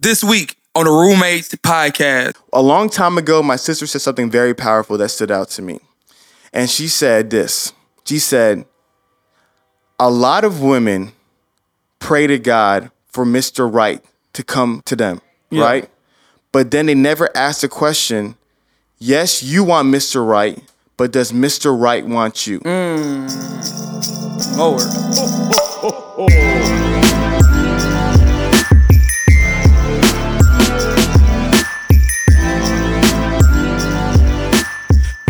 This week on the Roommates Podcast. A long time ago, my sister said something very powerful that stood out to me. And she said this She said, A lot of women pray to God for Mr. Right to come to them, Yeah. right? But then they never ask the question yes, you want Mr. Right, but does Mr. Right want you? Mm. Lord. Oh, oh, oh,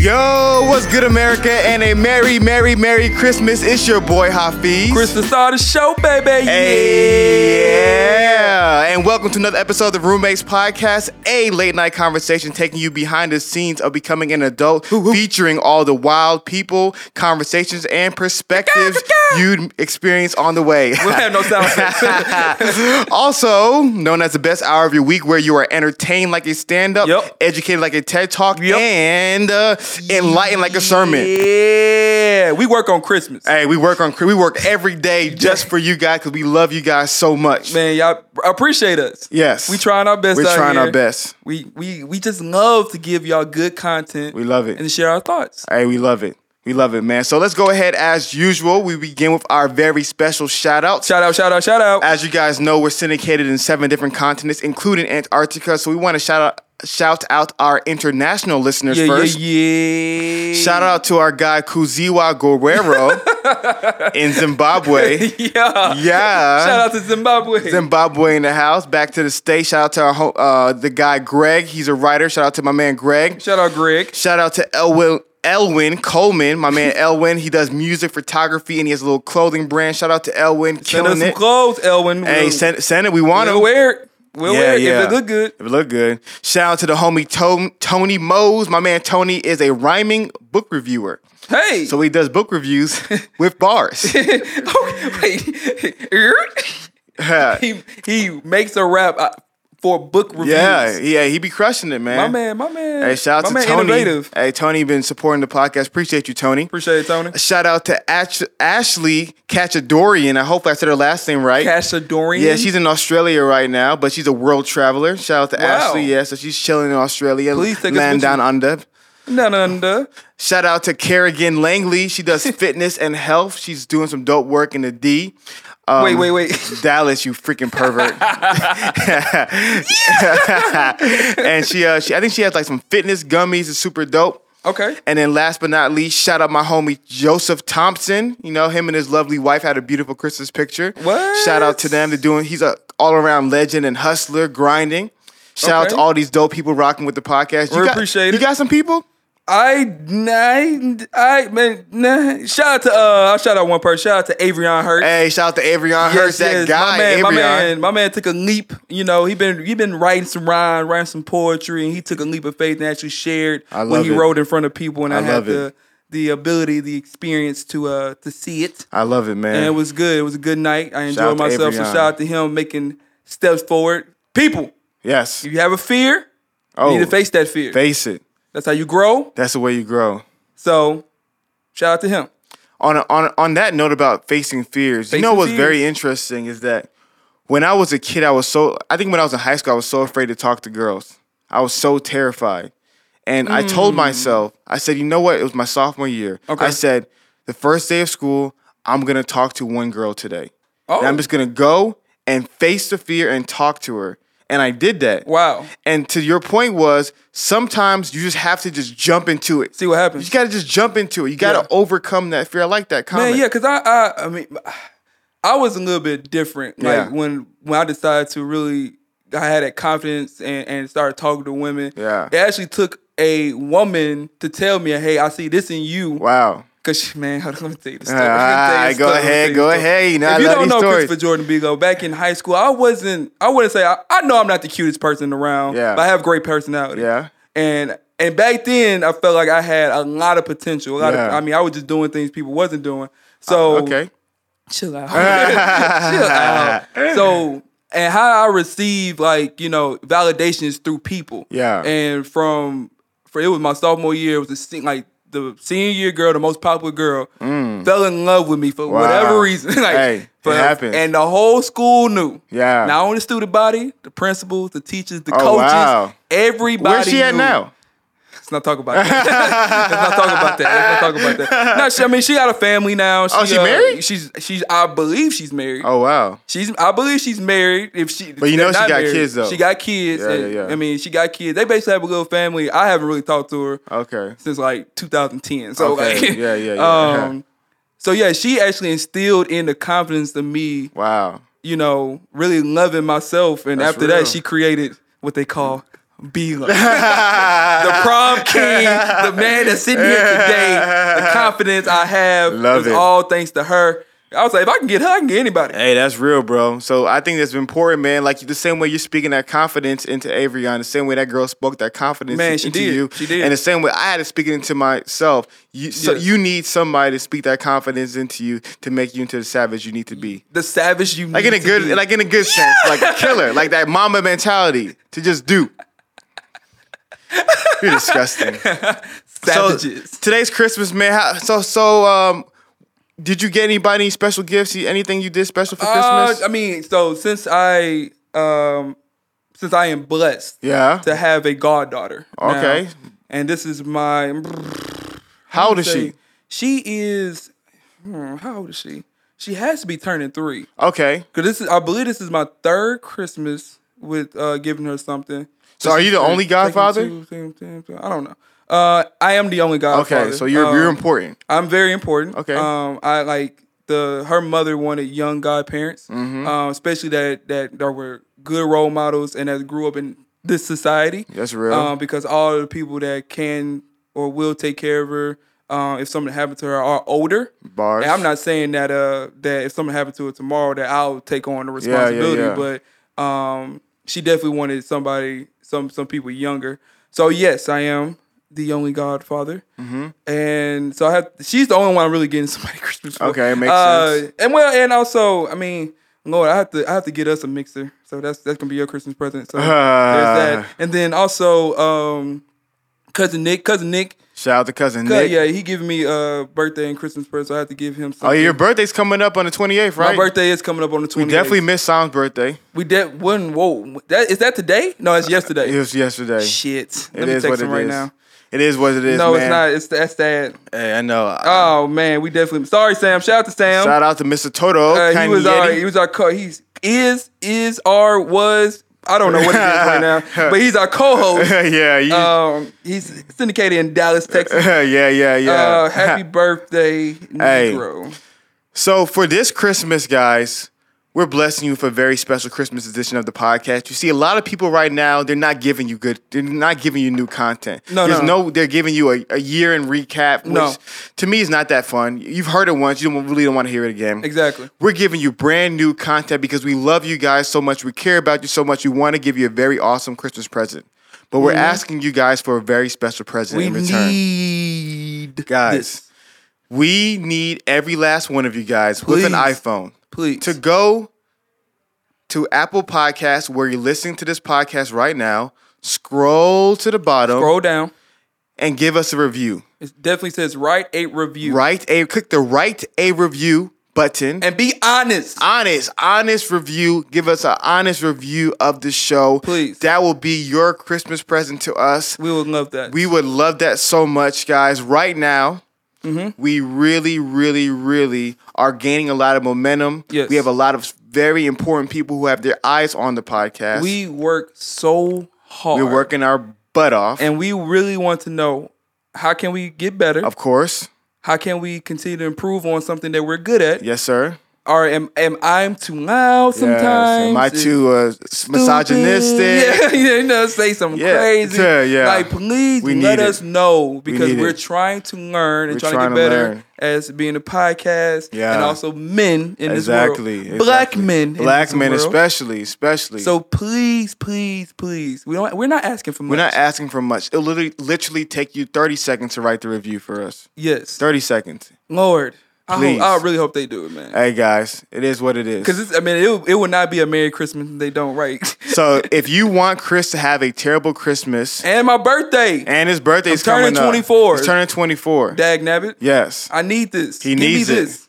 Yo, what's good, America? And a Merry, Merry, Merry Christmas. It's your boy Hafeez. Christmas star the show, baby. Hey, yeah. And welcome to another episode of the Roommates Podcast, a late night conversation taking you behind the scenes of becoming an adult, featuring all the wild people, conversations, and perspectives you'd experience on the way. We don't have no sound also, known as the best hour of your week, where you are entertained like a stand up, Yep. educated like a TED Talk, Yep. and uh, enlightened like a sermon. Yeah, we work on Christmas. Hey, we work on we work every day just for you guys because we love you guys so much. Man, y'all appreciate us. Yes, We trying our best. We're trying here. our best. We we we just love to give y'all good content. We love it. and share our thoughts. Hey, we love it. We love it, man. So let's go ahead as usual. We begin with our very special shout out. Shout out, shout out, shout out. As you guys know, we're syndicated in seven different continents, including Antarctica. So we want to shout out shout out our international listeners yeah, first. yeah, yeah. Shout out to our guy Kuziwa Guerrero in Zimbabwe. yeah. Yeah. Shout out to Zimbabwe. Zimbabwe in the house. Back to the state. Shout out to our uh, the guy Greg. He's a writer. Shout out to my man Greg. Shout out Greg. Shout out to Elwin Elwin Coleman, my man Elwin. He does music, photography, and he has a little clothing brand. Shout out to Elwin, Send us some it. clothes, Elwin. Hey, send, send it. We want them. wear it. We'll wear it if it look good. If it look good. Shout out to the homie to- Tony Mose. My man Tony is a rhyming book reviewer. Hey. So he does book reviews with bars. Wait. he he makes a rap for book reviews. yeah, yeah, he be crushing it, man. My man, my man. Hey, shout out my to man Tony. Innovative. Hey, Tony been supporting the podcast. Appreciate you, Tony. Appreciate it, Tony. Shout out to Ash- Ashley Catchadorian. I hope I said her last name right. Cashadorian. Yeah, she's in Australia right now, but she's a world traveler. Shout out to Wow. Ashley. Yeah, so she's chilling in Australia. Please take land down you. under. none under. Shout out to Kerrigan Langley. She does fitness and health. She's doing some dope work in the D. Um, Wait, wait, wait. Dallas, you freaking pervert. and she, uh, she, I think she has like some fitness gummies. It's super dope. Okay. And then last but not least, shout out my homie Joseph Thompson. You know, him and his lovely wife had a beautiful Christmas picture. What? Shout out to them. They're doing he's a all around legend and hustler, grinding. Shout out to all these dope people rocking with the podcast. We got, appreciate You got some people? I, I, I, man, nah. Shout out to, uh, I'll shout out one person. Shout out to Avrion Hurts. Hey, shout out to Avrion Hurts, that guy. My man, my man, my man took a leap. You know, he been he been writing some rhyme, writing some poetry, and he took a leap of faith and actually shared when he it. wrote in front of people, and I, I had the the ability, the experience to uh to see it, I love it, man. and it was good. It was a good night. I enjoyed myself. So shout out to him making steps forward. People, yes. if you have a fear, Oh, you need to face that fear. face it. That's how you grow. That's the way you grow. So, shout out to him. on on on that note about facing fears, you know what's fears. very interesting is that when I was a kid, I was so I think when I was in high school, I was so afraid to talk to girls. I was so terrified, and I told myself, I said, you know what? It was my sophomore year. Hmm. Okay. I said, the first day of school, I'm gonna talk to one girl today. Oh, And I'm just gonna go and face the fear and talk to her. And I did that. wow. And to your point was sometimes you just have to just jump into it. See what happens. You gotta just jump into it. You gotta Yeah. overcome that fear. I like that comment. Man, yeah, cause I, I, I mean, I was a little bit different. Like Yeah. when when I decided to really, I had that confidence and, and started talking to women. Yeah. it actually took a woman to tell me, "Hey, I see this in you." Wow. Cause man, hold on, let me tell you the story. All Let me tell you go story. Ahead, go story. ahead. You know, if I you love don't know stories. Christopher Jordan Bigo, back in high school, I wasn't. I wouldn't say I, I know I'm not the cutest person around. Yeah. but I have great personality. Yeah. and and back then I felt like I had a lot of potential. A lot of, I mean, I was just doing things people wasn't doing. So uh, Okay. chill out. chill out. So, and how I receive like you know validations through people. Yeah. And from for it was my sophomore year. It was a scene like the senior year girl, the most popular girl, fell in love with me for whatever reason. like, Mm. Hey, it for- happens. And the whole school knew. Yeah. Not only the student body, the principals, the teachers, the Oh, coaches, wow. everybody. Where's she at now? Let's not talk about that. Let's not talk about that. Let's not talk about that. No, she, I mean, she got a family now. Oh, she uh, married? She's she's. I believe she's married. Oh wow. She's. I believe she's married. If she, But you know she got kids, though. She got kids. Yeah, and- yeah, yeah. I mean, she got kids. They basically have a little family. I haven't really talked to her Okay. since like 2010. So Okay. like, Yeah, yeah, yeah. Um, so yeah, she actually instilled in the confidence to me. Wow. You know, really loving myself, and That's after real. that, she created what they call. Be like the prom king, the man that's sitting here today, the confidence I have Love is it. all thanks to her. I was like, if I can get her, I can get anybody. Hey, that's real, bro. So I think that's important, man. Like the same way you're speaking that confidence into Avery, the same way that girl spoke that confidence Man, she into did. you, She did. and the same way I had to speak it into myself. You, so you need somebody to speak that confidence into you to make you into the savage you need to be. The savage you Like in a good, be. like in a good sense, like a killer, like that mama mentality to just do. You're disgusting. savages. So today's Christmas, man. How, so so um, did you get anybody any special gifts? Anything you did special for Uh, Christmas? I mean, so since I um since I am blessed yeah. to have a goddaughter. now, Okay. and this is my How old is say- she? She is hmm, how old is she? She has to be turning three. Okay. Cause this is I believe this is my third Christmas with uh giving her something. So are you the only godfather? I don't know. Uh, I am the only godfather. Okay. So you're you're Um, important. I'm very important. Okay. Um, I like the her mother wanted young godparents, Mm-hmm. um, especially that that that were good role models and that grew up in this society. That's real. Um, because all the people that can or will take care of her, uh, if something happened to her, are older. Bars. And I'm not saying that uh that if something happened to her tomorrow that I'll take on the Yeah, yeah, responsibility, yeah. but um she definitely wanted somebody some some people younger. So yes, I am the only godfather, Mm-hmm. and so I have. She's the only one I'm really getting somebody Christmas for. Okay, makes Uh, sense. And well, and also, I mean, Lord, I have to I have to get us a mixer. So that's that's gonna be your Christmas present. So there's that, and then also um cousin Nick, cousin Nick. Shout out to cousin Uh, Nick. yeah, he giving me a birthday and Christmas present. So I have to give him. Oh, Something. yeah, your birthday's coming up on the 28th, right? My birthday is coming up on the 28th. We definitely missed Sam's birthday. We did one. Whoa, that is that today? No, it's yesterday. It was yesterday. Shit. Let It me is text what him it right is. now. It is what it is, No, man. it's not. It's that's that. Hey, I know. Oh man, we definitely. Sorry, Sam. Shout out to Sam. Shout out to Mr. Toto. Uh, he was our. He was our. Co- he's is is our was. I don't know what it is right now, but he's our co-host. yeah, you, Um, he's syndicated in Dallas, Texas. yeah, yeah, yeah. Uh, happy birthday, Hey. Negro. So for this Christmas, guys, we're blessing you for a very special Christmas edition of the podcast. You see, a lot of people right now, they're not giving you good, they're not giving you new content. No, There's no. no, they're giving you a, a year in recap, which No. to me is not that fun. You've heard it once, you don't really don't want to hear it again. Exactly. We're giving you brand new content because we love you guys so much. We care about you so much. We want to give you a very awesome Christmas present. But we're asking you guys for a very special present Mm-hmm. We in return. need Guys, this. We need every last one of you guys with an iPhone Please. to go to Apple Podcasts where you're listening to this podcast right now. Scroll to the bottom Scroll down. and give us a review. It definitely says write a review. Write a click the write a review button. And be honest. honest, honest review. Give us an honest review of the show. Please. That will be your Christmas present to us. We would love that. We would love that so much, guys. Right now, Mm-hmm. we really, really, really are gaining a lot of momentum. Yes. We have a lot of very important people who have their eyes on the podcast. we work so hard. We're working our butt off, and we really want to know how can we get better? of course. How can we continue to improve on something that we're good at? Yes, sir. Or am am I too loud sometimes? Am I too uh, misogynistic? Yeah, you know, say something Yeah, crazy. yeah, yeah. Like, please We let us it. know because we are trying to learn and We're trying, trying to to get better learn. as being a podcast Yeah. and also men in Exactly. this world. Black exactly. men. Black men, world. especially, especially. So please, please, please, we don't. We're not asking for much. We're not asking for much. It'll literally, literally take you 30 seconds to write the review for us. yes, 30 seconds. Lord, I, hope, I really hope they do it, man. Hey guys, it is what it is. Because I mean, it, it would not be a Merry Christmas if they don't, right? So if you want Chris to have a terrible Christmas and my birthday, and his birthday's I'm turning coming up, 24. he's turning 24. Dag Nabbit. yes. I need this. He Give needs me it. this.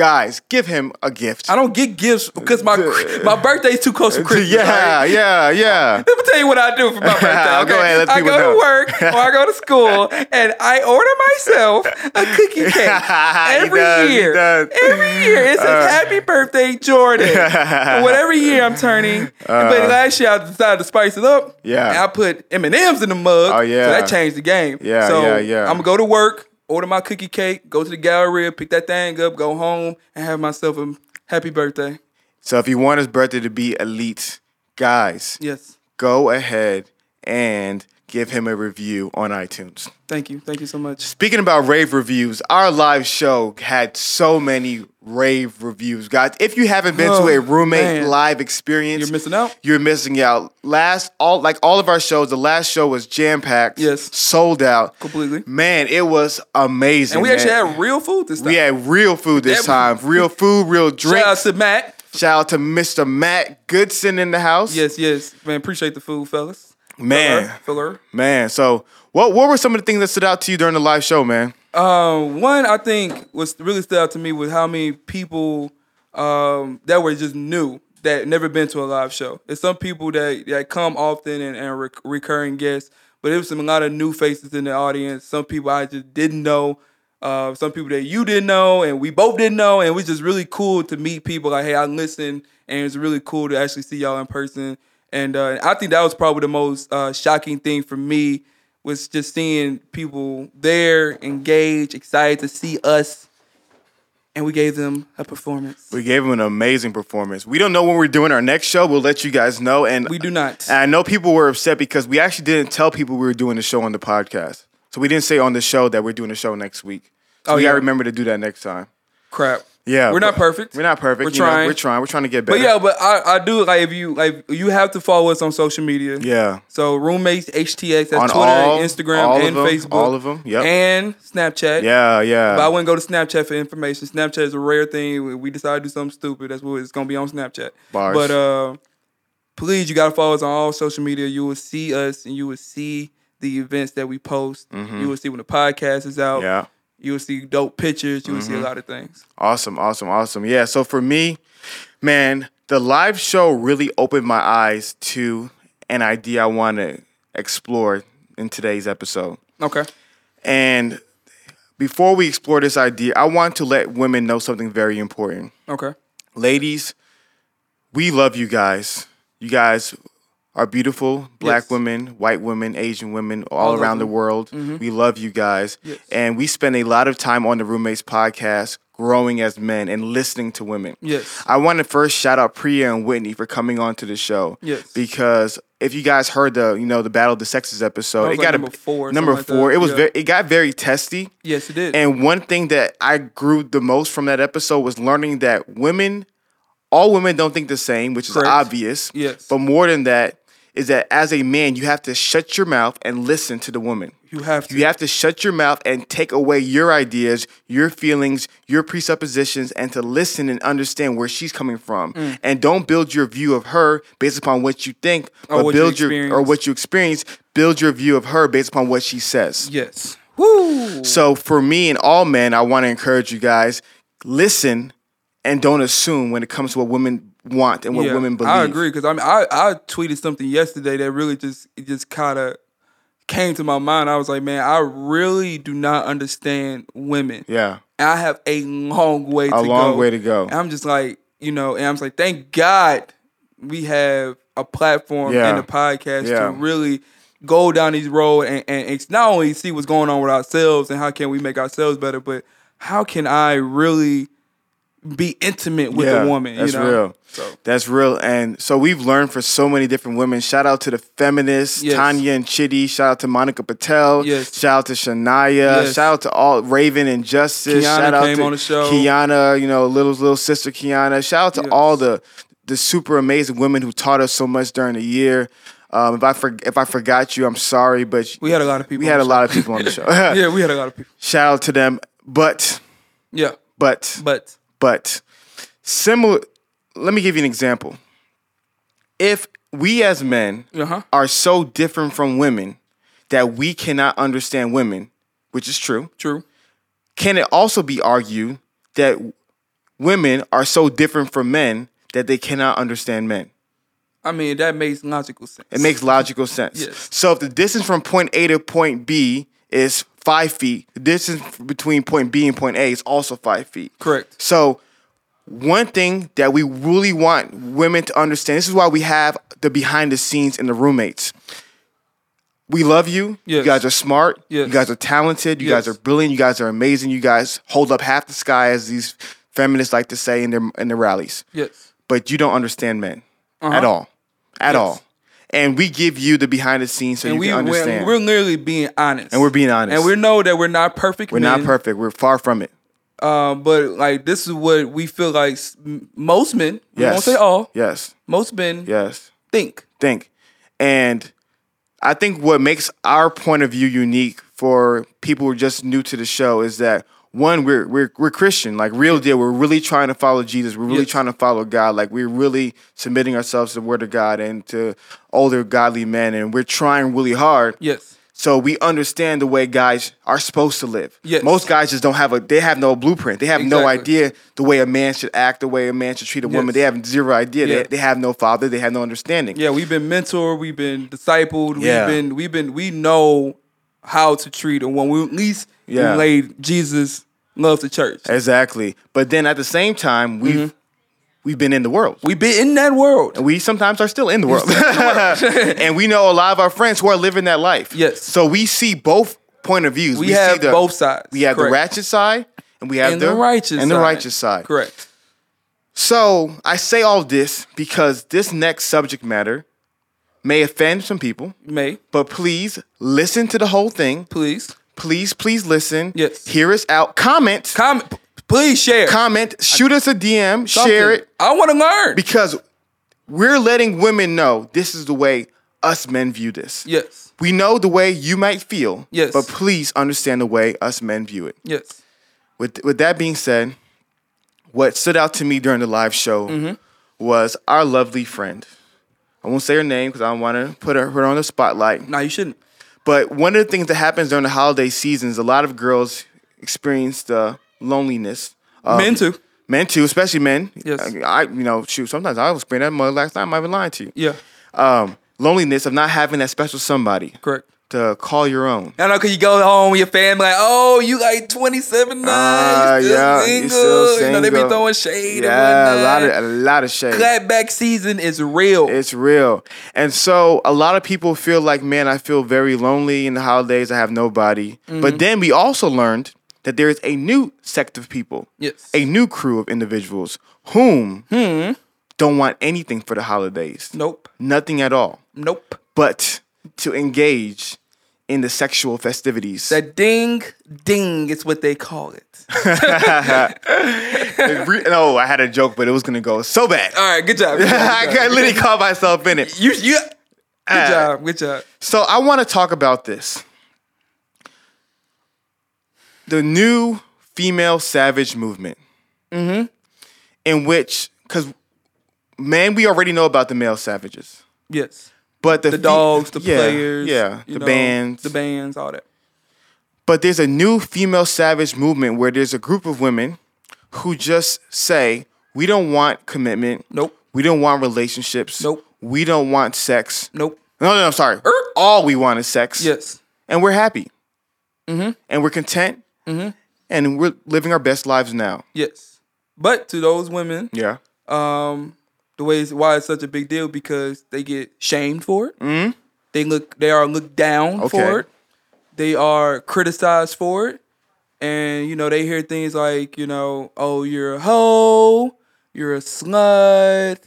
Guys, give him a gift. I don't get gifts because my my birthday's too close to Christmas. yeah, right? yeah, yeah. Let me tell you what I do for my birthday. Okay, Go ahead, I go know. to work or I go to school and I order myself a cookie cake every does, year. Every year it says Uh. "Happy Birthday, Jordan." Whatever year I'm turning, but last year I decided to spice it up. Uh. Yeah. and I put M and M's in the mug. Oh, yeah. so that changed the game. Yeah, so yeah, yeah. I'm gonna go to work, order my cookie cake, go to the gallery, pick that thing up, go home, and have myself a happy birthday. So if you want his birthday to be elite, guys, Yes. go ahead and give him a review on iTunes. Thank you. Thank you so much. Speaking about rave reviews, our live show had so many rave reviews, guys. If you haven't been to Oh, a roommate man. live experience, You're missing out. You're missing out. Last all like all of our shows, the last show was jam packed. Yes. sold out Completely. Man, it was amazing. And we man. actually had real food this time. we had real food this time. Real food, real drinks. Shout out to Matt. Shout out to Mr. Matt Goodson in the house. Yes, yes. Man, appreciate the food, fellas. man, Filler. man. So, what what were some of the things that stood out to you during the live show, man? Um, one I think was really stood out to me was how many people um that were just new that never been to a live show. There's some people that that come often and, and rec- recurring guests, but it was some a lot of new faces in the audience. Some people I just didn't know. Uh, some people that you didn't know, and we both didn't know, and it was just really cool to meet people. Like, hey, I listened, and it's really cool to actually see y'all in person. And uh, I think that was probably the most uh, shocking thing for me was just seeing people there, engaged, excited to see us, and we gave them a performance. We gave them an amazing performance. We don't know when we're doing our next show. We'll let you guys know. And We do not. And I know people were upset because we actually didn't tell people we were doing the show on the podcast. So we didn't say on the show that we're doing the show next week. So Oh, we yeah. gotta remember to do that next time. Crap. Yeah, we're not perfect. We're not perfect. We're you know, trying. we're trying. We're trying to get better. But yeah, but I, I do like if you like you have to follow us on social media. yeah. So roommates HTX that's On Twitter, all- Instagram, all and them, Facebook, all of them, yep. and Snapchat. Yeah, yeah. But I wouldn't go to Snapchat for information. Snapchat is a rare thing. We- We decided to do something stupid. That's what it's gonna be on Snapchat. Bars. But uh, please, you gotta follow us on all social media. You will see us, and you will see the events that we post. You will see when the podcast is out. Mm-hmm. yeah. You will see dope pictures. You will see a mm-hmm. lot of things. Awesome, awesome, awesome. Yeah, so for me, man, the live show really opened my eyes to an idea I want to explore in today's episode. Okay. And before we explore this idea, I want to let women know something very important. Okay. Ladies, we love you guys. You guys are beautiful, black Yes. women, white women, Asian women, all, All around the world. Mm-hmm. We love you guys. Yes. And we spend a lot of time on the Roommates podcast growing as men and listening to women. Yes. I want to first shout out Priya and Whitney for coming on to the show. Yes. Because if you guys heard the, you know, the Battle of the Sexes episode, it like got number a four number something like four. It was Yeah. very, it got very testy. Yes, it did. And one thing that I grew the most from that episode was learning that women, all women don't think the same, which is Correct. obvious. Yes. But more than that, is that as a man, you have to shut your mouth and listen to the woman. you have to. You have to shut your mouth and take away your ideas, your feelings, your presuppositions, and to listen and understand where she's coming from. Mm. And don't build your view of her based upon what you think, Or but what you your or experience. what you experience. Build your view of her based upon what she says. yes. Woo. So for me and all men, I want to encourage you guys: listen and don't assume when it comes to what women want and what Yeah, women believe. I agree because I mean I, I tweeted something yesterday that really just it just kind of came to my mind. I was like, man, I really do not understand women. Yeah, And I have a long way to a go. long way to go. And I'm just like, you know, and I'm just like, thank God we have a platform Yeah. in the podcast Yeah. to really go down these road and, and it's not only see what's going on with ourselves and how can we make ourselves better, but how can I really be intimate with Yeah, a woman? that's you know? real. So That's real. And so we've learned for so many different women. Shout out to the feminists, Yes. Tanya and Chitty. Shout out to Monica Patel. Yes. Shout out to Shania. Yes. Shout out to all Raven and Justice. Kiana Shout out came to on the show. Kiana, you know, little little sister Kiana. Shout out to all the the super amazing women who taught us so much during the year. Um, if I for, if I forgot you, I'm sorry, but we had a lot of people. we had a the lot of people on the show. show. Yeah, we had a lot of people. Shout out to them. But Yeah. But But but similar. Let me give you an example. If we as men uh-huh. are so different from women that we cannot understand women, which is true, True. can it also be argued that women are so different from men that they cannot understand men? I mean, that makes logical sense. It makes logical sense. Yes. So if the distance from point A to point B is five feet, the distance between point B and point A is also five feet. correct. So one thing that we really want women to understand, this is why we have the behind the scenes and the roommates. We love you. You guys are smart. Yes. You guys are talented. You Yes. guys are brilliant. You guys are amazing. You guys hold up half the sky, as these feminists like to say in their in their rallies. Yes. But you don't understand men at Uh-huh. all, at Yes. all. And we give you the behind the scenes so And you we can understand. we're, we're literally being honest. and we're being honest. and we know that we're not perfect. we're not perfect. We're far from it. Um, but like this is what we feel like most men. Yes. won't say all. Yes. Most men Yes. think. think. And I think what makes our point of view unique for people who are just new to the show is that one, we're we're we're Christian, like real deal. We're really trying to follow Jesus. We're really Yes. trying to follow God. Like we're really submitting ourselves to the Word of God and to older godly men, and we're trying really hard. Yes. So we understand the way guys are supposed to live. Yes. Most guys just don't have a they have no blueprint. They have no idea the way a man should act, the way a man should treat a woman. They have zero idea. Yeah. They, they have no father, they have no understanding. Yeah, we've been mentored, we've been discipled, Yeah. we've been we've been we know how to treat a woman. We at least Yeah. laid Jesus loves the church. Exactly. But then at the same time, we've Mm-hmm. we've been in the world. We've been in that world. And we sometimes are still in the world. and we know a lot of our friends who are living that life. Yes. So we see both point of views. We, see have the, both sides. We have the Correct. ratchet side and we have and the, righteous and the side. righteous side. Correct. So I say all this because this next subject matter may offend some people, May, but please listen to the whole thing. please. Please, please listen. Yes. Hear us out. Comment. Comment please share. Comment. Shoot us a DM. Something. Share it. I want to learn. because we're letting women know this is the way us men view this. yes. We know the way you might feel, Yes. but please understand the way us men view it. Yes. With with that being said, what stood out to me during the live show Mm-hmm. was our lovely friend. I won't say her name because I don't want to put her, her on the spotlight. No, you shouldn't. But one of the things that happens during the holiday seasons, a lot of girls experience the loneliness. of- Men too. Men too, especially men. Yes. I, I- you know, shoot. Sometimes I was spraying that mother last night. I'm not even lying to you. Yeah. Um, loneliness of not having that special somebody Correct. To call your own. I know because you go home with your family, like, oh, you like 27 now. Ah, you still yeah, single. you still You know, they be single. throwing shade Yeah, a lot of a lot of shade. Clapback season is real. It's real. And so a lot of people feel like, man, I feel very lonely in the holidays. I have nobody. Mm-hmm. But then we also learned that there is a new sect of people, yes. a new crew of individuals whom don't want anything for the holidays. nope. Nothing at all. Nope. But to engage in the sexual festivities. That ding, ding is what they call it. Re- no, I had a joke, but it was gonna go so bad. All right, good job. Good job, I good job. literally caught myself in it. You, you, good Ah. job. Good job. So I want to talk about this. The new female savage movement. Mm-hmm. In which, because man, we already know about the male savages. Yes. But the, The dogs, the yeah, players. Yeah, the know, bands. The bands, all that. But there's a new female savage movement where there's a group of women who just say, we don't want commitment. Nope. We don't want relationships. Nope. We don't want sex. Nope. No, no, I'm sorry. Er. All we want is sex. Yes. And we're happy. Mm-hmm. And we're content. Mm-hmm. And we're living our best lives now. Yes. But to those women, Yeah. um, the way it's, why it's such a big deal because they get shamed for it. Mm-hmm. They look they are looked down Okay. for it. They are criticized for it. And you know, they hear things like, you know, oh, you're a hoe, you're a slut,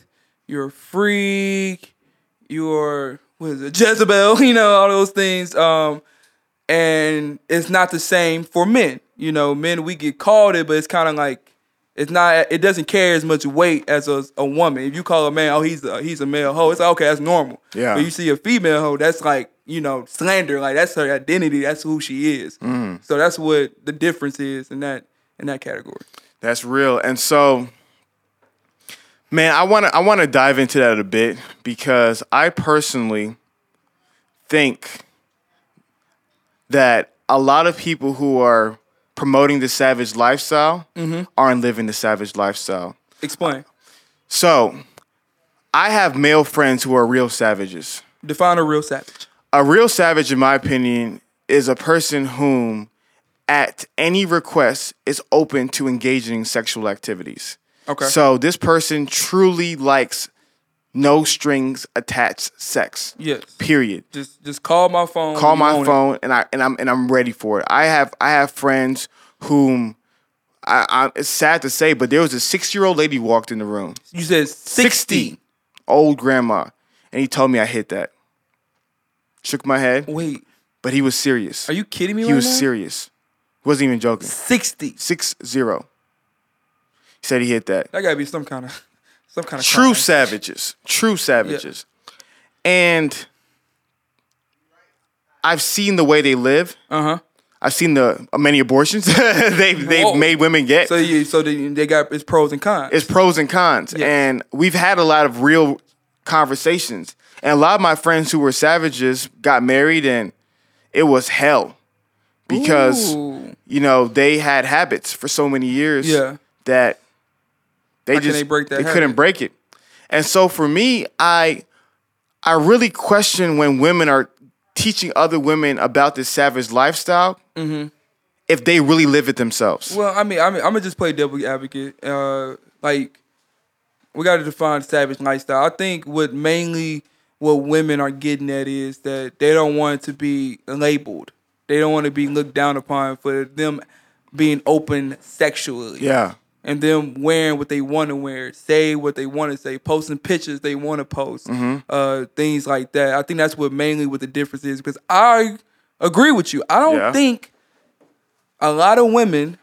you're a freak, you're what is it, Jezebel, you know, all those things. Um, and it's not the same for men. You know, men we get called it, but it's kind of like it's not. It doesn't carry as much weight as a, a woman. If you call a man, oh, he's a he's a male hoe, it's like okay, that's normal. Yeah. But you see a female hoe, that's like you know slander. Like that's her identity. That's who she is. Mm. So that's what the difference is in that in that category. That's real. And so, man, I want to I want to dive into that a bit because I personally think that a lot of people who are promoting the savage lifestyle mm-hmm. aren't living the savage lifestyle. Explain. So, I have male friends who are real savages. Define a real savage. A real savage, in my opinion, is a person whom, at any request, is open to engaging in sexual activities. Okay. So this person truly likes no strings attached sex. yes. Period. Just just call my phone. Call my own it. phone and I and I'm and I'm ready for it. I have I have friends whom I, I it's sad to say, but there was a six year old lady walked in the room, You said sixty. old grandma, and he told me I hit that. Shook my head, Wait, but he was serious. are you kidding me? He right was now? serious. He wasn't even joking. Sixty. Six zero. He said he hit that. That gotta be some kind of some kind of True crime. savages. True savages. And I've seen the way they live. Uh huh. I've seen the many abortions they've they've Whoa. made women get. So you so they, they got its pros and cons. it's pros and cons. Yes. And we've had a lot of real conversations. And a lot of my friends who were savages got married and it was hell. Because Ooh. you know, they had habits for so many years Yeah. that they How just they break that they habit? couldn't break it. And so for me, I I really question when women are teaching other women about this savage lifestyle if they really live it themselves. Mm-hmm. Well, I mean, I mean, I'm gonna just play devil advocate. Uh, like, we got to define savage lifestyle. I think what mainly what women are getting at is that they don't want to be labeled. They don't want to be looked down upon for them being open sexually. yeah. And them wearing what they want to wear, say what they want to say, posting pictures they want to post, uh, things like that. I think that's what mainly what the difference is. Because I agree with you. I don't Yeah. think a lot of women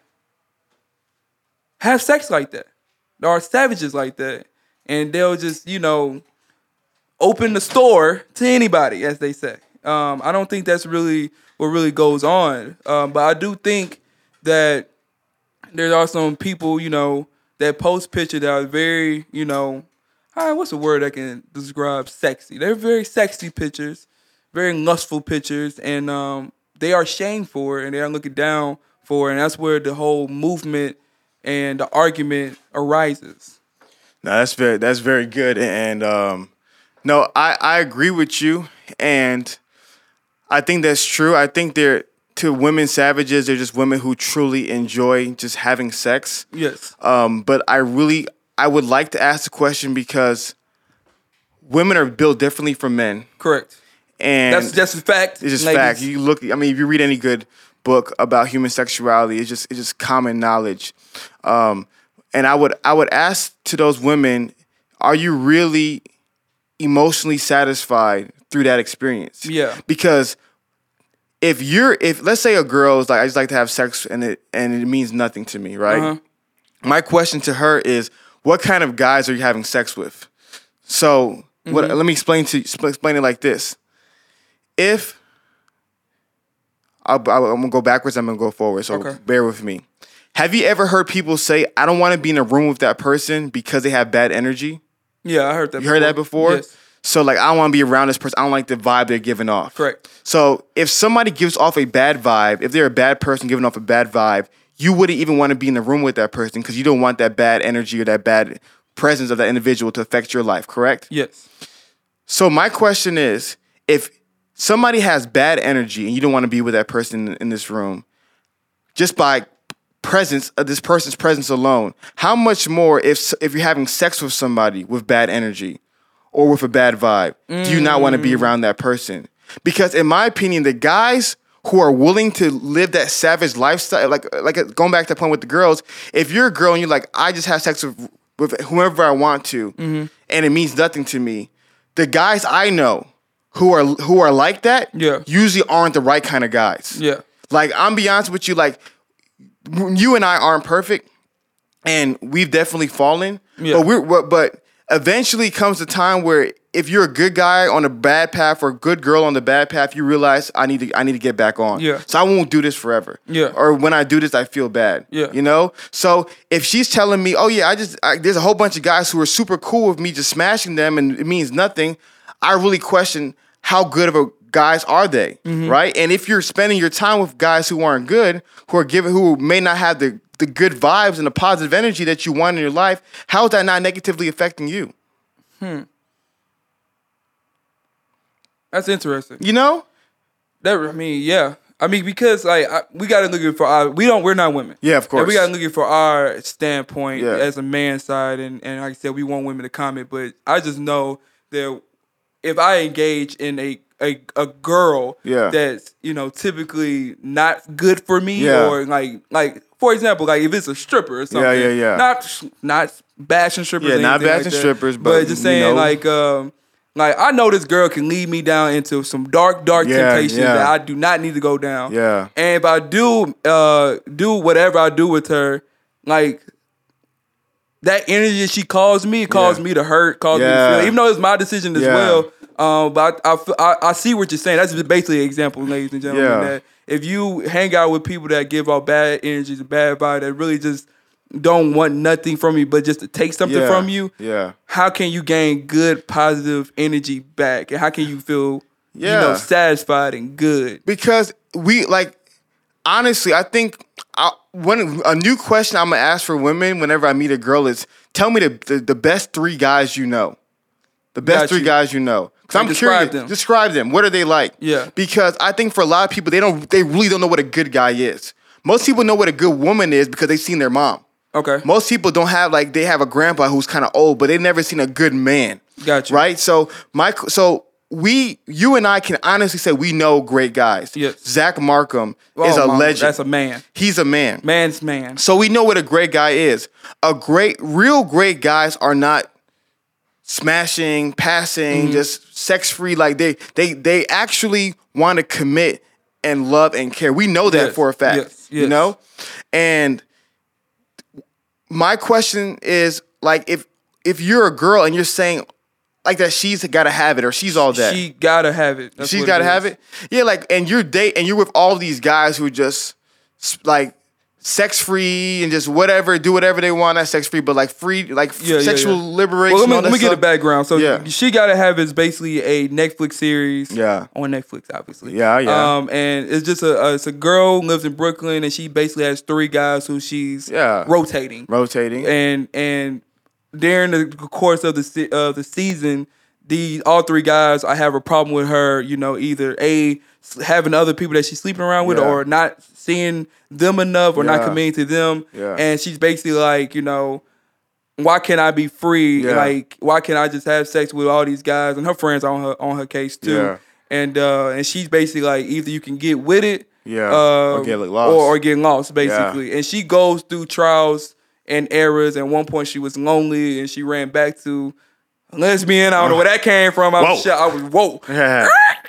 have sex like that. There are savages like that. And they'll just, you know, open the store to anybody, as they say. Um, I don't think that's really what really goes on. Um, but I do think that there are some people, you know, that post pictures that are very, you know, ah, what's the word that can describe sexy? They're very sexy pictures, very lustful pictures, and um, they are shamed for it and they are looking down for it. And that's where the whole movement and the argument arises. No, that's very that's very good. And um no, I, I agree with you and I think that's true. I think they're to women savages, they're just women who truly enjoy just having sex. Yes. Um, but I really I would like to ask the question because women are built differently from men. Correct. And That's just a fact. it's just ladies. fact. You look. I mean, if you read any good book about human sexuality, it's just it's just common knowledge. Um, and I would I would ask to those women, are you really emotionally satisfied through that experience? Yeah. Because if you're if let's say a girl is like I just like to have sex and it and it means nothing to me, right? Uh-huh. My question to her is, what kind of guys are you having sex with? So what? Mm-hmm. Let me explain to explain it like this. If I'll, I'll, I'm gonna go backwards, I'm gonna go forward. So Okay. bear with me. Have you ever heard people say, "I don't want to be in a room with that person because they have bad energy"? Yeah, I heard that. You heard that before? Yes. So like, I don't want to be around this person. I don't like the vibe they're giving off. Correct. So if somebody gives off a bad vibe, if they're a bad person giving off a bad vibe, you wouldn't even want to be in the room with that person because you don't want that bad energy or that bad presence of that individual to affect your life. Correct? Yes. So my question is, if somebody has bad energy and you don't want to be with that person in this room, just by presence of this person's presence alone, how much more if if you're having sex with somebody with bad energy or with a bad vibe, do you not want to be mm. around that person? Because in my opinion, the guys who are willing to live that savage lifestyle, like like going back to the point with the girls, if you're a girl and you're like, I just have sex with with whoever I want to, mm-hmm. and it means nothing to me, the guys I know who are who are like that, Yeah. usually aren't the right kind of guys. Yeah. Like I'm be honest with you, like you and I aren't perfect, and we've definitely fallen. Yeah. But we're but eventually comes a time where if you're a good guy on a bad path or a good girl on the bad path, you realize I need to I need to get back on. Yeah. So I won't do this forever. Yeah. Or when I do this, I feel bad. Yeah. You know. So if she's telling me, oh yeah, I just I, there's a whole bunch of guys who are super cool with me just smashing them and it means nothing, I really question how good of a guys are they, Mm-hmm. right? And if you're spending your time with guys who aren't good, who are giving, who may not have the the good vibes and the positive energy that you want in your life, how is that not negatively affecting you? Hmm. That's interesting. You know? That I mean, yeah. I mean, because like I, we got to look at for our we don't we're not women. Yeah, of And course. we got to look at for our standpoint Yeah. as a man side, and and like I said, we want women to comment, but I just know that if I engage in a a, a girl Yeah. that's you know typically not good for me Yeah. or like like for example like if it's a stripper or something yeah, yeah. yeah. not not bashing strippers Yeah, not like bashing that, strippers, but, just you saying know. like um like I know this girl can lead me down into some dark dark Yeah, temptations yeah. that I do not need to go down Yeah. and if I do uh do whatever I do with her, like that energy that she calls me, it calls Yeah. me to hurt, calls me to feel. Even though it's my decision as well. Um, but I, I, I, see what you're saying. That's basically an example, ladies and gentlemen. Yeah. That if you hang out with people that give off bad energies, bad vibe, that really just don't want nothing from you, but just to take something Yeah. from you, Yeah. how can you gain good, positive energy back? And how can you feel, Yeah. you know, satisfied and good? because we like honestly i think I, one a new question i'm gonna ask for women whenever i meet a girl is tell me the, the, the best three guys you know the best Got three you. guys you know because i'm describe curious them. describe them what are they like Yeah. because i think for a lot of people they don't they really don't know what a good guy is most people know what a good woman is because they've seen their mom Okay. most people don't have like they have a grandpa who's kind of old, but they've never seen a good man. Gotcha. Right. So my so we you and I can honestly say we know great guys. Yes. Zach Markham oh, is Oh, a mama, legend. That's a man. He's a man. Man's man. So we know what a great guy is. A great, real great guys are not smashing, passing, Mm-hmm. just sex free. Like they, they, they actually want to commit and love and care. We know that Yes, for a fact. yes, You know, and my question is like if if you're a girl and you're saying like that she's got to have it or she's all that She gotta have it. That's She's what got to is. have it. Yeah, like, and you're date, and you're with all these guys who just like sex free and just whatever, do whatever they want. Not sex free, but like free, like Yeah, yeah, sexual yeah. liberation. Well, let me, let me get a background. So Yeah. she gotta have is basically a Netflix series. Yeah. On Netflix, obviously. Yeah, yeah. Um, and it's just a, a it's a girl lives in Brooklyn, and she basically has three guys who she's Yeah. rotating. rotating. and and during the course of the of the season, these all three guys, I have a problem with her. You know, either a having other people that she's sleeping around with, Yeah. or not seeing them enough, or not Yeah. committing to them. Yeah. And she's basically like, you know. Why can't I be free? Like, why can't I just have sex with all these guys and her friends on her on her case too? Yeah. And uh, and she's basically like, either you can get with it, Yeah, uh, or get lost. or, or get lost, basically. And she goes through trials and errors. At one point, she was lonely and she ran back to lesbian. I don't know where that came from. I was, Whoa. I was whoa,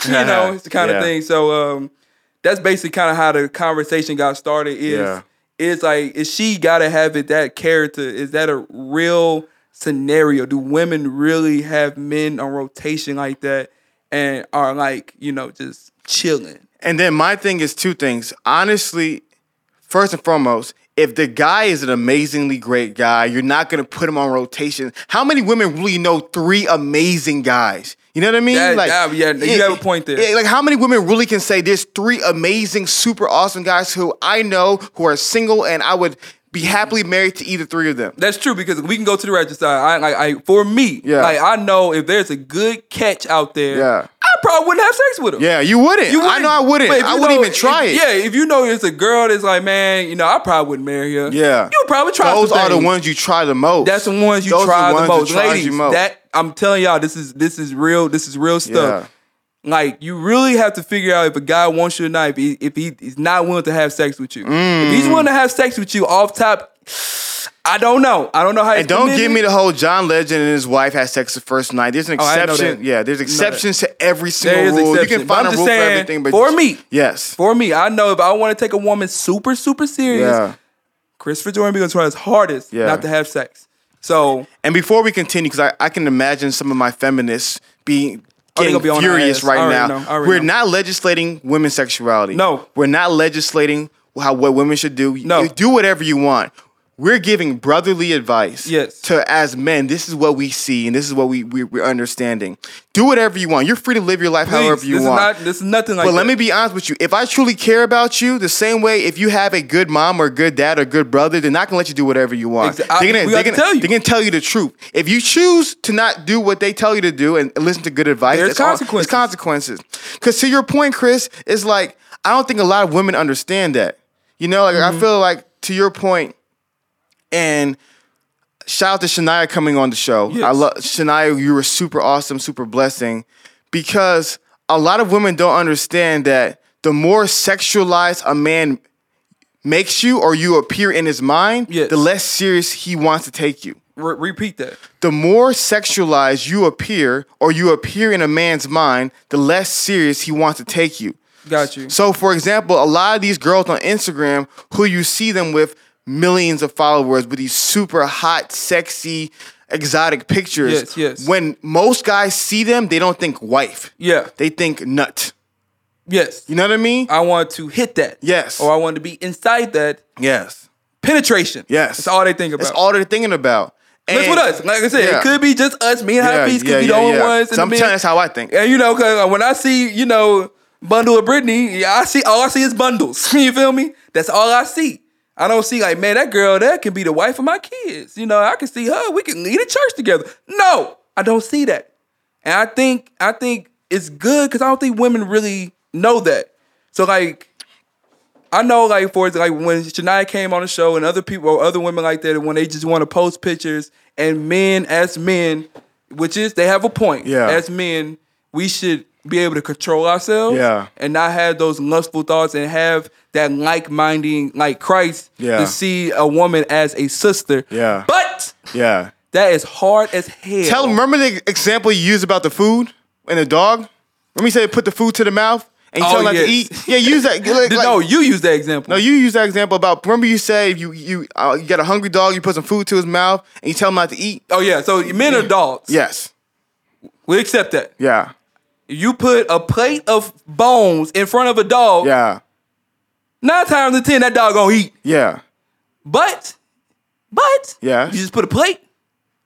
you know, it's the kind Yeah. of thing. So um, that's basically kind of how the conversation got started. Is Yeah. it's like is she got to have it that character? Is that a real scenario? Do women really have men on rotation like that and are like you know just chilling? And then my thing is two things. Honestly, first and foremost, if the guy is an amazingly great guy, you're not gonna put him on rotation. How many women really know three amazing guys? You know what I mean? That- that- yeah, you have a point there. yeah, like how many women really can say there's three amazing, super awesome guys who I know who are single and I would be happily married to either three of them. That's true because we can go to the register. I like I for me, Yeah. like I know if there's a good catch out there, Yeah. I probably wouldn't have sex with him. Yeah, you wouldn't. You I know I wouldn't. I wouldn't know- even try if- it. Yeah, if you know it's a girl that's like, man, you know, I probably wouldn't marry her. Yeah. you probably try. Those are the ones you try the most. That's the ones you Those try the ones most, that ladies. most. That I'm telling y'all, this is this is real. This is real stuff. Like you really have to figure out if a guy wants you or not. If he if he is not willing to have sex with you, if he's mm. willing to have sex with you off top, I don't know. I don't know how. And don't give me the whole John Legend and his wife had sex the first night. There's an Oh, I didn't know exception. that. Yeah, there's Didn't know that. exceptions to every single rule. You can find a rule for everything, but for me, yes, For me, I know if I want to take a woman super super serious, yeah, Christopher Jordan be gonna try his hardest Yeah. not to have sex. So And before we continue, because I, I can imagine some of my feminists being Oh, getting be furious right now. We're know. not legislating women's sexuality. No. We're not legislating how what women should do. No. You do whatever you want. We're giving brotherly advice Yes. to as men. This is what we see, and this is what we, we we're understanding. Do whatever you want. You're free to live your life please, however you this want. is not this is nothing like But that. let me be honest with you. If I truly care about you, the same way if you have a good mom or good dad or good brother, they're not gonna let you do whatever you want. Exa- I- they're they're gonna, tell you. they're gonna tell you the truth. If you choose to not do what they tell you to do and listen to good advice, There's all- consequences. It's consequences. Because to your point, Chris, it's like I don't think a lot of women understand that. You know, like Mm-hmm. I feel like to your point, and shout out to Shania coming on the show. Yes. I love Shania. You were super awesome, super blessing, because a lot of women don't understand that the more sexualized a man makes you or you appear in his mind, Yes. the less serious he wants to take you. Re- repeat that. The more sexualized you appear or you appear in a man's mind, the less serious he wants to take you. Got you. So, for example, a lot of these girls on Instagram who you see them with millions of followers with these super hot, sexy, exotic pictures. Yes, yes. When most guys see them, they don't think wife. Yeah. They think nut. Yes. You know what I mean? I want to hit that. Yes. Or I want to be inside that yes. penetration. Yes. That's all they think about. That's all they're thinking about. That's And- with us. Like I said, Yeah. it could be just us. Me and Yeah, Hafeez could yeah, be the only ones. Sometimes that's how I think. And you know, cause uh, when I see, you know, bundle of Brittany, yeah, I see all I see is bundles. you feel me? That's all I see. I don't see like, man, that girl that can be the wife of my kids. You know, I can see her. We can lead a church together. No, I don't see that. And I think I think it's good because I don't think women really know that. So like, I know like for like when Shania came on the show and other people or other women like that when they just want to post pictures and men as men, which is they have a point. Yeah. As men, we should be able to control ourselves. Yeah. And not have those lustful thoughts and have that like minding like Christ Yeah. to see a woman as a sister. Yeah. But Yeah. that is hard as hell. Tell remember the example you used about the food and the dog? Let me say put the food to the mouth and you Oh, tell them not yes. to eat? Yeah, use that. Like, like- no, you use that example. no, you use that example about remember you say you you uh, you got a hungry dog, you put some food to his mouth and you tell him not to eat? oh yeah, so men are dogs. Yes. We accept that. Yeah. You put a plate of bones in front of a dog. Yeah. Nine times in ten, that dog gonna eat. Yeah. But, but, Yeah. you just put a plate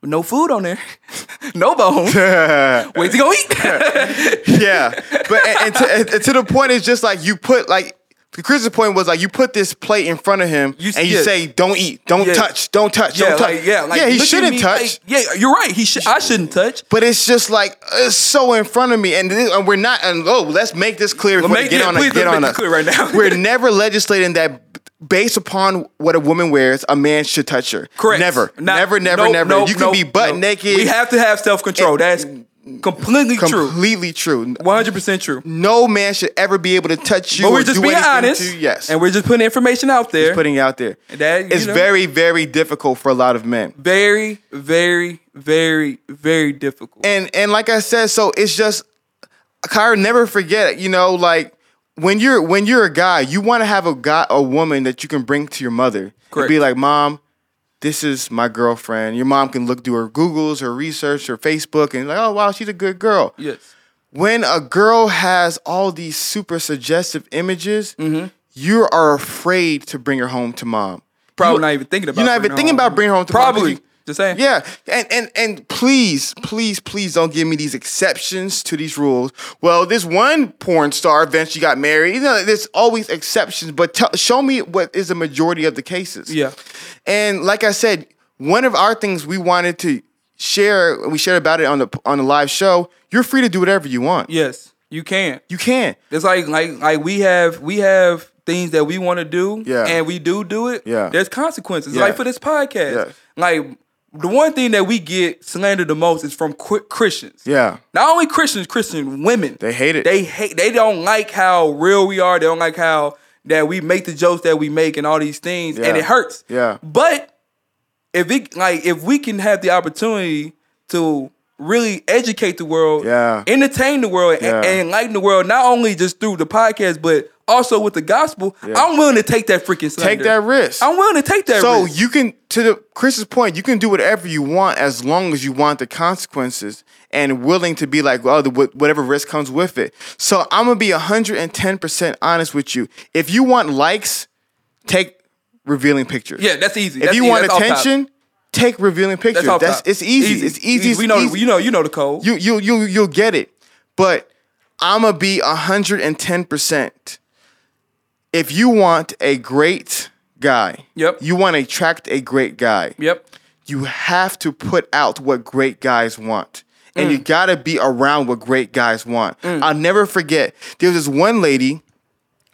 with no food on there, no bones. Wait gonna eat. yeah, but and, and, to, and to the point is just like you put like Chris's point was like you put this plate in front of him You- and you yes. say don't eat, don't Yes. touch, don't touch, yeah, don't touch. like yeah, like yeah, he shouldn't me, touch. like, yeah, you're right. He should. I shouldn't touch. but it's just like it's so in front of me, and, this- and we're not. And oh, let's make this clear before make- get yeah, on please. Get let's on make us. it clear right now. we're never legislating that based upon what a woman wears, a man should touch her. Correct. Never, Not- never, never, nope, never. nope, you can nope, be butt naked. We have to have self control. That's completely true. completely true. One hundred percent true. No man should ever be able to touch you. But we're just do being honest. To, yes, and we're just putting information out there. putting it out there. That, it's know. very, very difficult for a lot of men. very, very, very, very difficult. And and like I said, so it's just Kyra, never forget, you know, like when you're when you're a guy, you want to have a guy a woman that you can bring to your mother. Correct. And be like, Mom, this is my girlfriend. Your mom can look do her Googles, her research, her Facebook, and like, oh wow, she's a good girl. yes. when a girl has all these super suggestive images, Mm-hmm. you are afraid to bring her home to mom. Probably You- not even thinking about. It. You're not even thinking her about bringing her home to mom. Just saying. Yeah, and and and please, please, please don't give me these exceptions to these rules. Well, this one porn star eventually got married. You know, there's always exceptions, but tell, show me what is the majority of the cases. Yeah. And like I said, one of our things we wanted to share, we shared about it on the on the live show. You're free to do whatever you want. Yes. You can. You can. It's like like like we have we have things that we want to do. Yeah. And we do do it. Yeah. There's consequences. Yeah. Like for this podcast. Yeah. Like the one thing that we get slandered the most is from qu- Christians. Yeah. Not only Christians, Christian women. They hate it. They hate. They don't like how real we are. They don't like how that we make the jokes that we make and all these things, and it hurts. Yeah. But if it like if we can have the opportunity to really educate the world, Yeah. entertain the world, and- Yeah. and, enlighten the world, not only just through the podcast, but also with the gospel, I'm willing to take that freaking slander. Take that risk. I'm willing to take that risk. so risk. you can to the Chris's point, you can do whatever you want as long as you want the consequences and willing to be like, well, the, whatever risk comes with it. So I'm gonna be 110 percent honest with you. If you want likes, take revealing pictures. yeah, that's easy. If That's you easy. want That's attention, take revealing pictures. that's, That's, it's easy. It's easy. It's We know. easy. You know. You know. The code. You you you you'll get it. But be hundred and ten percent. If you want a great guy, Yep. you want to attract a great guy. yep. You have to put out what great guys want. And Mm. you gotta be around what great guys want. I'll never forget. There was this one lady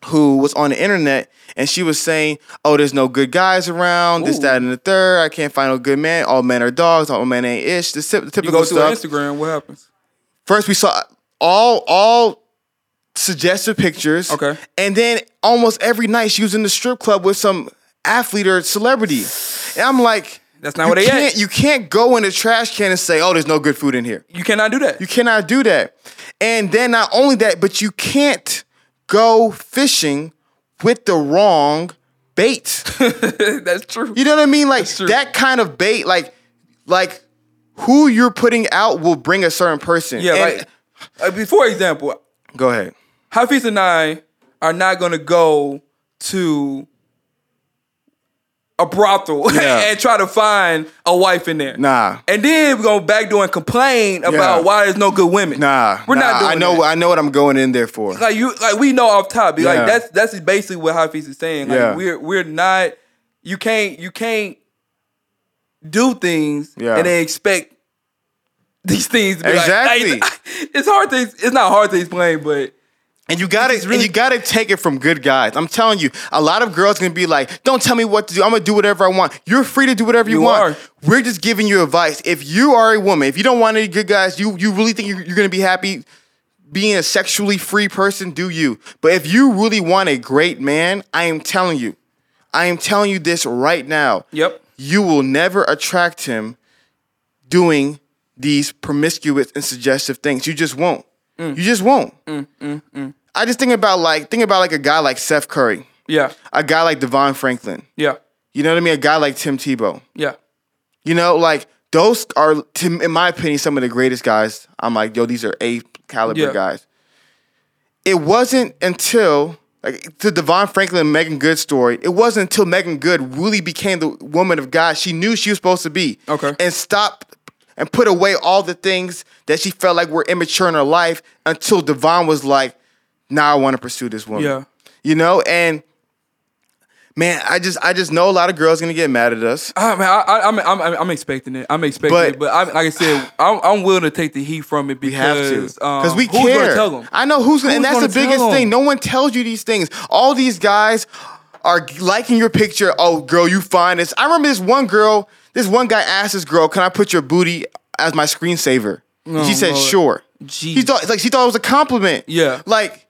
who was on the internet and she was saying, Oh, there's no good guys around, this, that, and the third. I can't find no good man. All men are dogs, all men ain't ish. The typ- You typical go stuff Instagram. What happens? first we saw all all suggested pictures. Okay. And then almost every night she was in the strip club with some athlete or celebrity. And I'm like, That's not where they can't, at. You can't go in the trash can and say, oh, there's no good food in here. You cannot do that. You cannot do that. And then not only that, but you can't go fishing with the wrong bait. that's true. You know what I mean? Like that kind of bait, like like who you're putting out will bring a certain person. Yeah. And- like, uh, before example, go ahead. Hafeez and I are not gonna go to a brothel Yeah. and try to find a wife in there. Nah. And then we're gonna back door and complain about Yeah. why there's no good women. Nah, We're nah, not doing I know. that. I know what I'm going in there for. like you like we know off top. Like that's that's basically what Hafeez is saying. Like Yeah. we're we're not you can't you can't do things Yeah. and then expect these things to be Exactly. like it's hard to it's not hard to explain, but And you gotta, really- and you gotta take it from good guys. I'm telling you, a lot of girls gonna be like, "Don't tell me what to do. I'm gonna do whatever I want." You're free to do whatever you, You want. are. We're just giving you advice. If you are a woman, if you don't want any good guys, you you really think you're, you're gonna be happy being a sexually free person? Do you? But if you really want a great man, I am telling you, I am telling you this right now. Yep. You will never attract him doing these promiscuous and suggestive things. You just won't. Mm. You just won't. Mm, mm, mm. I just think about like think about like a guy like Steph Curry, yeah. a guy like Devon Franklin. Yeah. You know what I mean? A guy like Tim Tebow. Yeah. You know, like those are, to, in my opinion, some of the greatest guys. I'm like, yo, these are A caliber Yeah. guys. It wasn't until like the Devon Franklin and Meagan Good story. It wasn't until Meagan Good really became the woman of God she knew she was supposed to be. Okay. and stopped and put away all the things that she felt like were immature in her life until Devon was like, now I want to pursue this woman. Yeah. You know, and man, I just I just know a lot of girls gonna get mad at us. I mean, I, I, I'm, I'm, I'm expecting it. I'm expecting But- it, but I, like I said, I'm, I'm willing to take the heat from it We have because to, um, because we who's care. Gonna tell them? I know who's, gonna, and Who's that's the biggest thing. No one tells you these things. All these guys are liking your picture. Oh, girl, you find this. I remember this one girl. This one guy asked this girl, "Can I put your booty as my screensaver?" And she Oh, said, Lord. "Sure." Jeez. He thought like she thought it was a compliment. Yeah. Like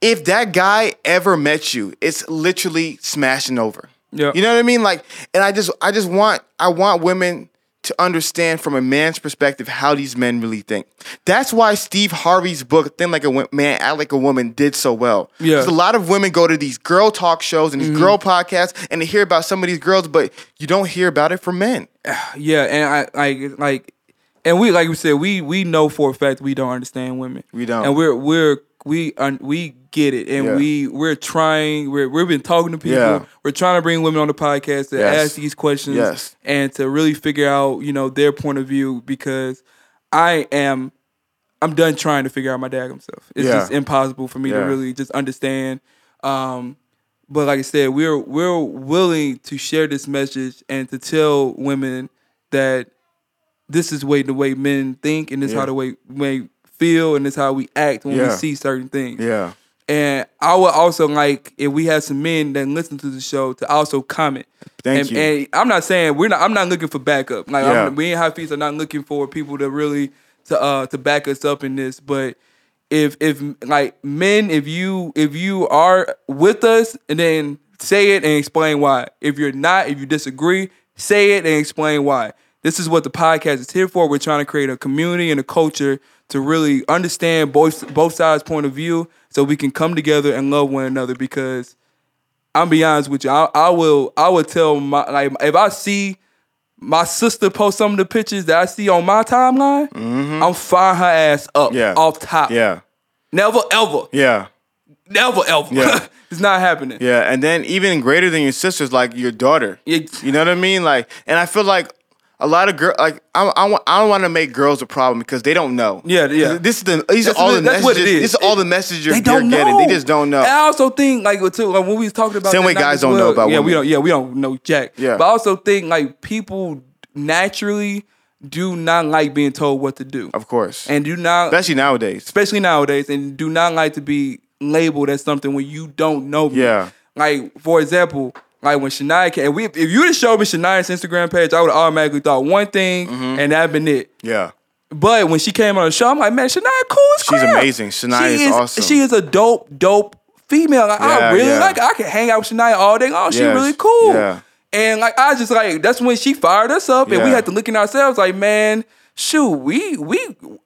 if that guy ever met you, it's literally smashing over. Yeah. You know what I mean? Like, and I just I just want I want women to understand from a man's perspective how these men really think. That's why Steve Harvey's book "Think Like a Man, Act Like a Woman" did so well. Yeah. Mm-hmm. 'Cause a lot of women go to these girl talk shows and these girl podcasts and they hear about some of these girls, but you don't hear about it from men. Yeah, and I like like, and we like we said we we know for a fact we don't understand women. We don't. and we're we're we we get it, and Yeah. we we're trying. We're we've been talking to people. Yeah. We're trying to bring women on the podcast to Yes. ask these questions Yes. and to really figure out you know their point of view because I am. I'm done trying to figure out my dad himself. It's Yeah. just impossible for me Yeah. to really just understand. Um, but like I said, we're we're willing to share this message and to tell women that this is way the way men think and this Yeah. how the way we feel and this how we act when we see certain things. Yeah. And I would also like if we had some men that listen to the show to also comment. Thank and, you. And I'm not saying we're not. I'm not looking for backup. Like Yeah. I'm, we ain't Hafeez are not looking for people to really to uh to back us up in this. But if if like men, if you if you are with us, and then say it and explain why. If you're not, if you disagree, say it and explain why. This is what the podcast is here for. We're trying to create a community and a culture to really understand both both sides' point of view, so we can come together and love one another. Because I'm be honest with you, I, I will I will tell my like if I see my sister post some of the pictures that I see on my timeline, I'm firing her ass up Mm-hmm. Yeah. off top. Yeah. Never ever. Yeah. Never ever. Yeah. it's not happening. Yeah, and then even greater than your sisters, like your daughter. It- You know what I mean? Like, and I feel like a lot of girl, like I, I, want, I don't want to make girls a problem because they don't know. Yeah, yeah. This is the these That's are all what- the that's what it messages. is. This is all the messages you're, They don't getting. know. They just don't know. And I also think like too, like when we was talking about Same way guys don't know about yeah, we don't yeah we don't know jack. Yeah. But I also think like people naturally do not like being told what to do, Of course, and do not especially nowadays. especially nowadays, and do not like to be labeled as something when you don't know me. Yeah. Like for example, like when Shania came, we if you just showed me Shania's Instagram page, I would have automatically thought one thing, Mm-hmm. and that been it. Yeah, But when she came on the show, I'm like, man, Shania cool as She's crap. amazing. Shania She is awesome. She is a dope, dope female. Like, I really yeah. like. her. I can hang out with Shania all day long. She Yes, really cool. yeah. And like, I just like that's when she fired us up, and we had to look in ourselves like, man. Shoot, we we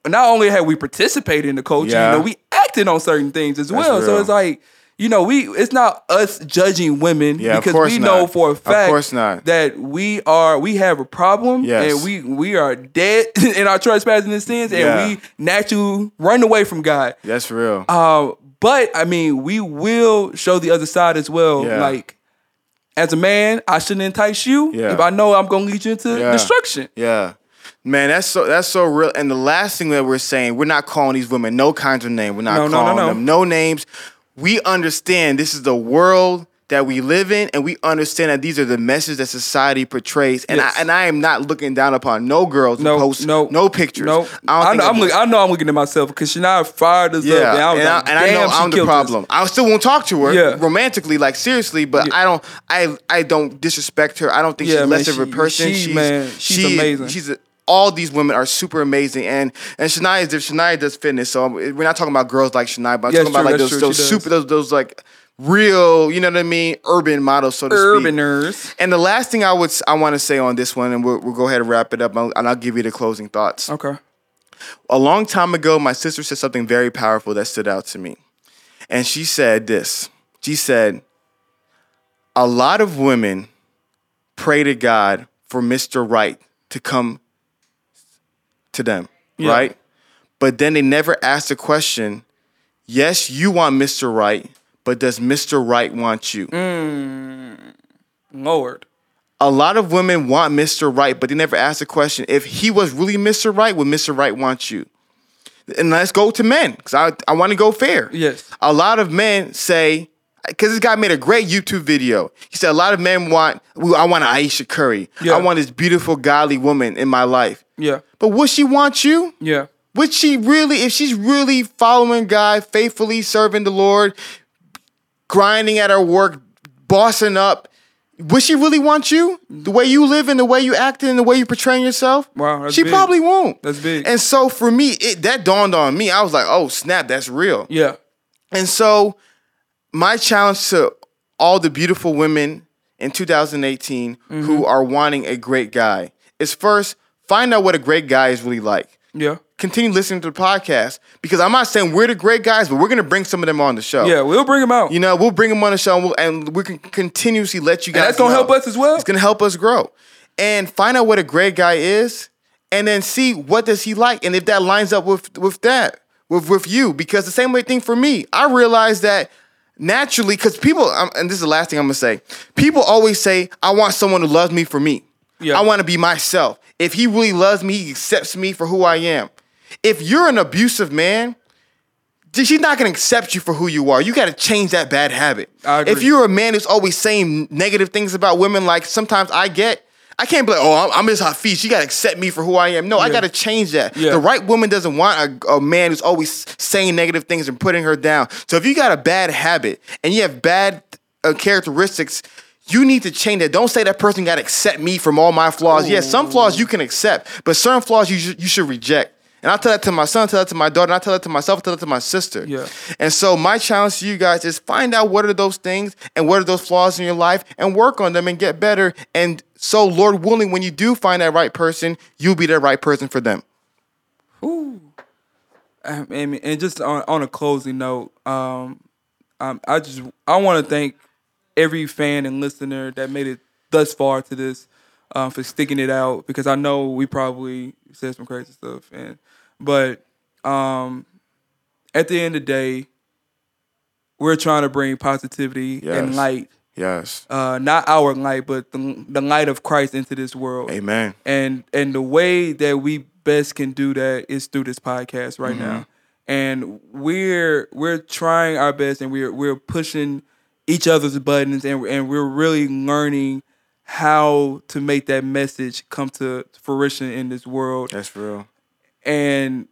not only had we participated in the culture, Yeah. you know, we acted on certain things as well. So it's like, you know, we it's not us judging women Yeah, because we know not. for a Of fact course not. that we are we have a problem Yes. and we we are dead in our trespassing and sins and Yeah. we naturally run away from God. that's real. Uh, but I mean, we will show the other side as well. Yeah. Like, as a man, I shouldn't entice you Yeah. if I know I'm gonna lead you into destruction. Yeah. Man, that's so that's so real. And the last thing that we're saying, we're not calling these women no kinds of name. We're not No, no, no, calling no. them no names. We understand this is the world that we live in, and we understand that these are the messages that society portrays. And Yes. I and I am not looking down upon no girls who No, post no, no pictures. No, I, I, know, I'm look, I know I'm looking at myself because Shania fired us yeah, up. And I, and, I, and I know I'm the killed us." problem. I still won't talk to her Yeah. romantically, like seriously, but Yeah. I don't. I I don't disrespect her. I don't think Yeah, she's man, less of a person. she, man, she's she- amazing. She's a, all these women are super amazing, and and Shania. Shania does fitness, so we're not talking about girls like Shania, but I'm Yes, talking about true, like those, those does. super those those like real, you know what I mean, urban models, so to speak. Urbaners. And the last thing I would I want to say on this one, and we'll, we'll go ahead and wrap it up, and I'll, and I'll give you the closing thoughts Okay. a long time ago, my sister said something very powerful that stood out to me. And she said this She said, A lot of women pray to God for Mr. Right to come to them, Yeah. right? But then they never ask the question yes, you want Mr. Right, but does Mr. Right want you? Mm, Lord. a lot of women want Mr. Right, but they never ask the question if he was really Mr. Right, would Mr. Right want you? And let's go to men, because I, I want to go fair. Yes. A lot of men say, because this guy made a great YouTube video. He said, a lot of men want, I want an Ayesha Curry. Yeah. I want this beautiful, godly woman in my life. Yeah. But would she want you? Yeah. Would she really, if she's really following God, faithfully serving the Lord, grinding at her work, bossing up, would she really want you? The way you live and the way you act and the way you portraying yourself? Wow, that's she big. probably won't. That's big. And so for me, it that dawned on me. I was like, oh snap, that's real. Yeah. And so my challenge to all the beautiful women in 2018 Mm-hmm. who are wanting a great guy is first find out what a great guy is really like Yeah. continue listening to the podcast because I'm not saying we're the great guys, but we're gonna bring some of them on the show. Yeah. We'll bring them out. You know, we'll bring them on the show and, we'll, and we can continuously let you guys. and that's gonna know. help us as well. It's gonna help us grow and find out what a great guy is, and then see what does he like, and if that lines up with with that with with you. Because the same way thing for me, I realized that naturally because people, and this is the last thing I'm gonna say. People always say, "I want someone who loves me for me. Yeah. I want to be myself. If he really loves me, he accepts me for who I am. If you're an abusive man." She's not gonna accept you for who you are. You gotta change that bad habit. If you're a man who's always saying negative things about women, like sometimes I get, I can't be like, oh, I'm, I'm Miss Hafeez. She gotta accept me for who I am. No, I gotta change that. Yeah. The right woman doesn't want a, a man who's always saying negative things and putting her down. So if you got a bad habit and you have bad uh, characteristics, you need to change that. Don't say that person got to accept me from all my flaws. Yes, some flaws you can accept, but certain flaws you should, you should reject. And I tell that to my son, I tell that to my daughter, and I tell that to myself, I tell that to my sister. Yeah. And so my challenge to you guys is find out what are those things and what are those flaws in your life and work on them and get better. And so, Lord willing, when you do find that right person, you'll be the right person for them. Ooh. Um, And, and just on, on a closing note, um, um, I just I want to thank every fan and listener that made it thus far to this um, for sticking it out because I know we probably said some crazy stuff and but um, at the end of the day, we're trying to bring positivity Yes. and light, Yes. uh, not our light, but the, the light of Christ into this world Amen. and and the way that we best can do that is through this podcast right now and we're we're trying our best and we're we're pushing each other's buttons and and we're really learning how to make that message come to fruition in this world That's real. and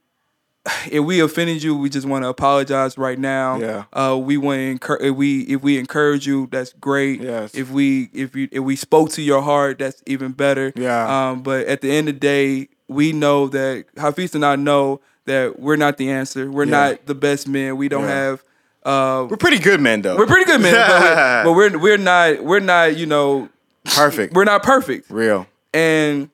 if we offended you, we just want to apologize right now. Yeah. Uh, we want to encourage. If we if we encourage you, that's great. Yes. If we if you if we spoke to your heart, that's even better. Yeah. Um. But at the end of the day, we know that Hafeez and I know that we're not the answer. We're Yeah. not the best men. We don't Yeah. have. Uh, We're pretty good men, though. we're pretty good men, but, we're, but we're we're not we're not you know perfect. we're not perfect real. and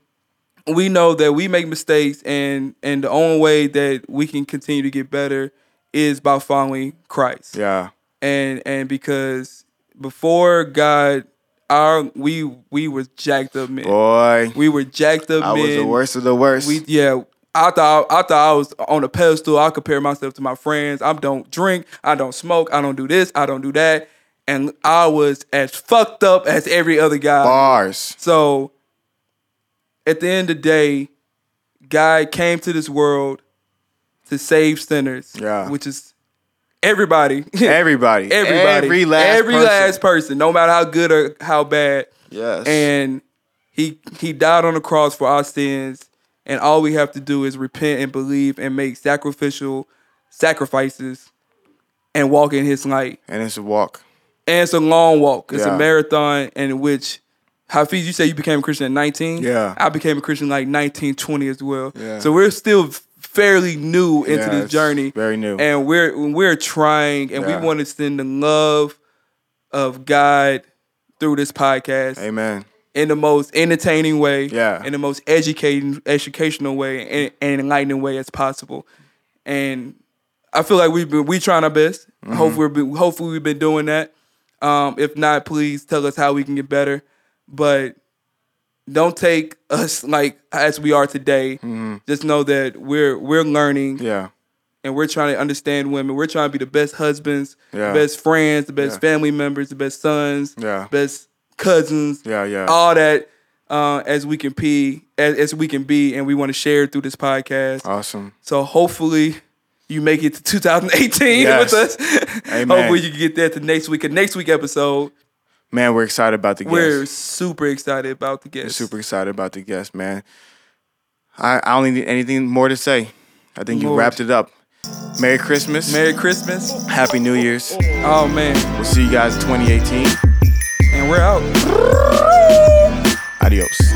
we know that we make mistakes and and the only way that we can continue to get better is by following Christ. Yeah. And and because before God our we we were jacked up men. Boy, We were jacked up I men. was the worst of the worst. We yeah. I thought I thought I was on a pedestal. I compare myself to my friends. I don't drink. I don't smoke. I don't do this. I don't do that. And I was as fucked up as every other guy. Bars. So at the end of the day, God came to this world to save sinners. Yeah. Which is everybody. Everybody. everybody. Every last every person. last person, no matter how good or how bad. Yes. And he he died on the cross for our sins. And all we have to do is repent and believe and make sacrificial sacrifices and walk in his light. and it's a walk. And it's a long walk. It's Yeah. a marathon in which Hafeez, you say you became a Christian at 19? Yeah. I became a Christian like 19, 20 as well. Yeah. So we're still fairly new into Yeah, this journey. very new. And we're we're trying and Yeah. we want to send the love of God through this podcast Amen. in the most entertaining way, Yeah. in the most educating, educational way, and, and enlightening way as possible. And I feel like we've been we trying our best. Mm-hmm. Hopefully, we've been, hopefully we've been doing that. Um, if not, please tell us how we can get better. But don't take us like as we are today. Just know that we're we're learning Mm-hmm. Yeah. and we're trying to understand women. We're trying to be the best husbands, Yeah. the best friends, the best Yeah. family members, the best sons, Yeah. best cousins, Yeah, yeah. all that uh, as we can be, as, as we can be, and we want to share it through this podcast. Awesome. So hopefully you make it to 2018 Yes. with us. Amen. hopefully you can get there to next week. And next week episode, Man, we're excited about the guest. we're super excited about the guest. super excited about the guest, man. I, I don't need anything more to say. I think you wrapped it up. Merry Christmas. Merry Christmas. Happy New Year's. Oh man, We'll see you guys in 2018. and we're out. Adios.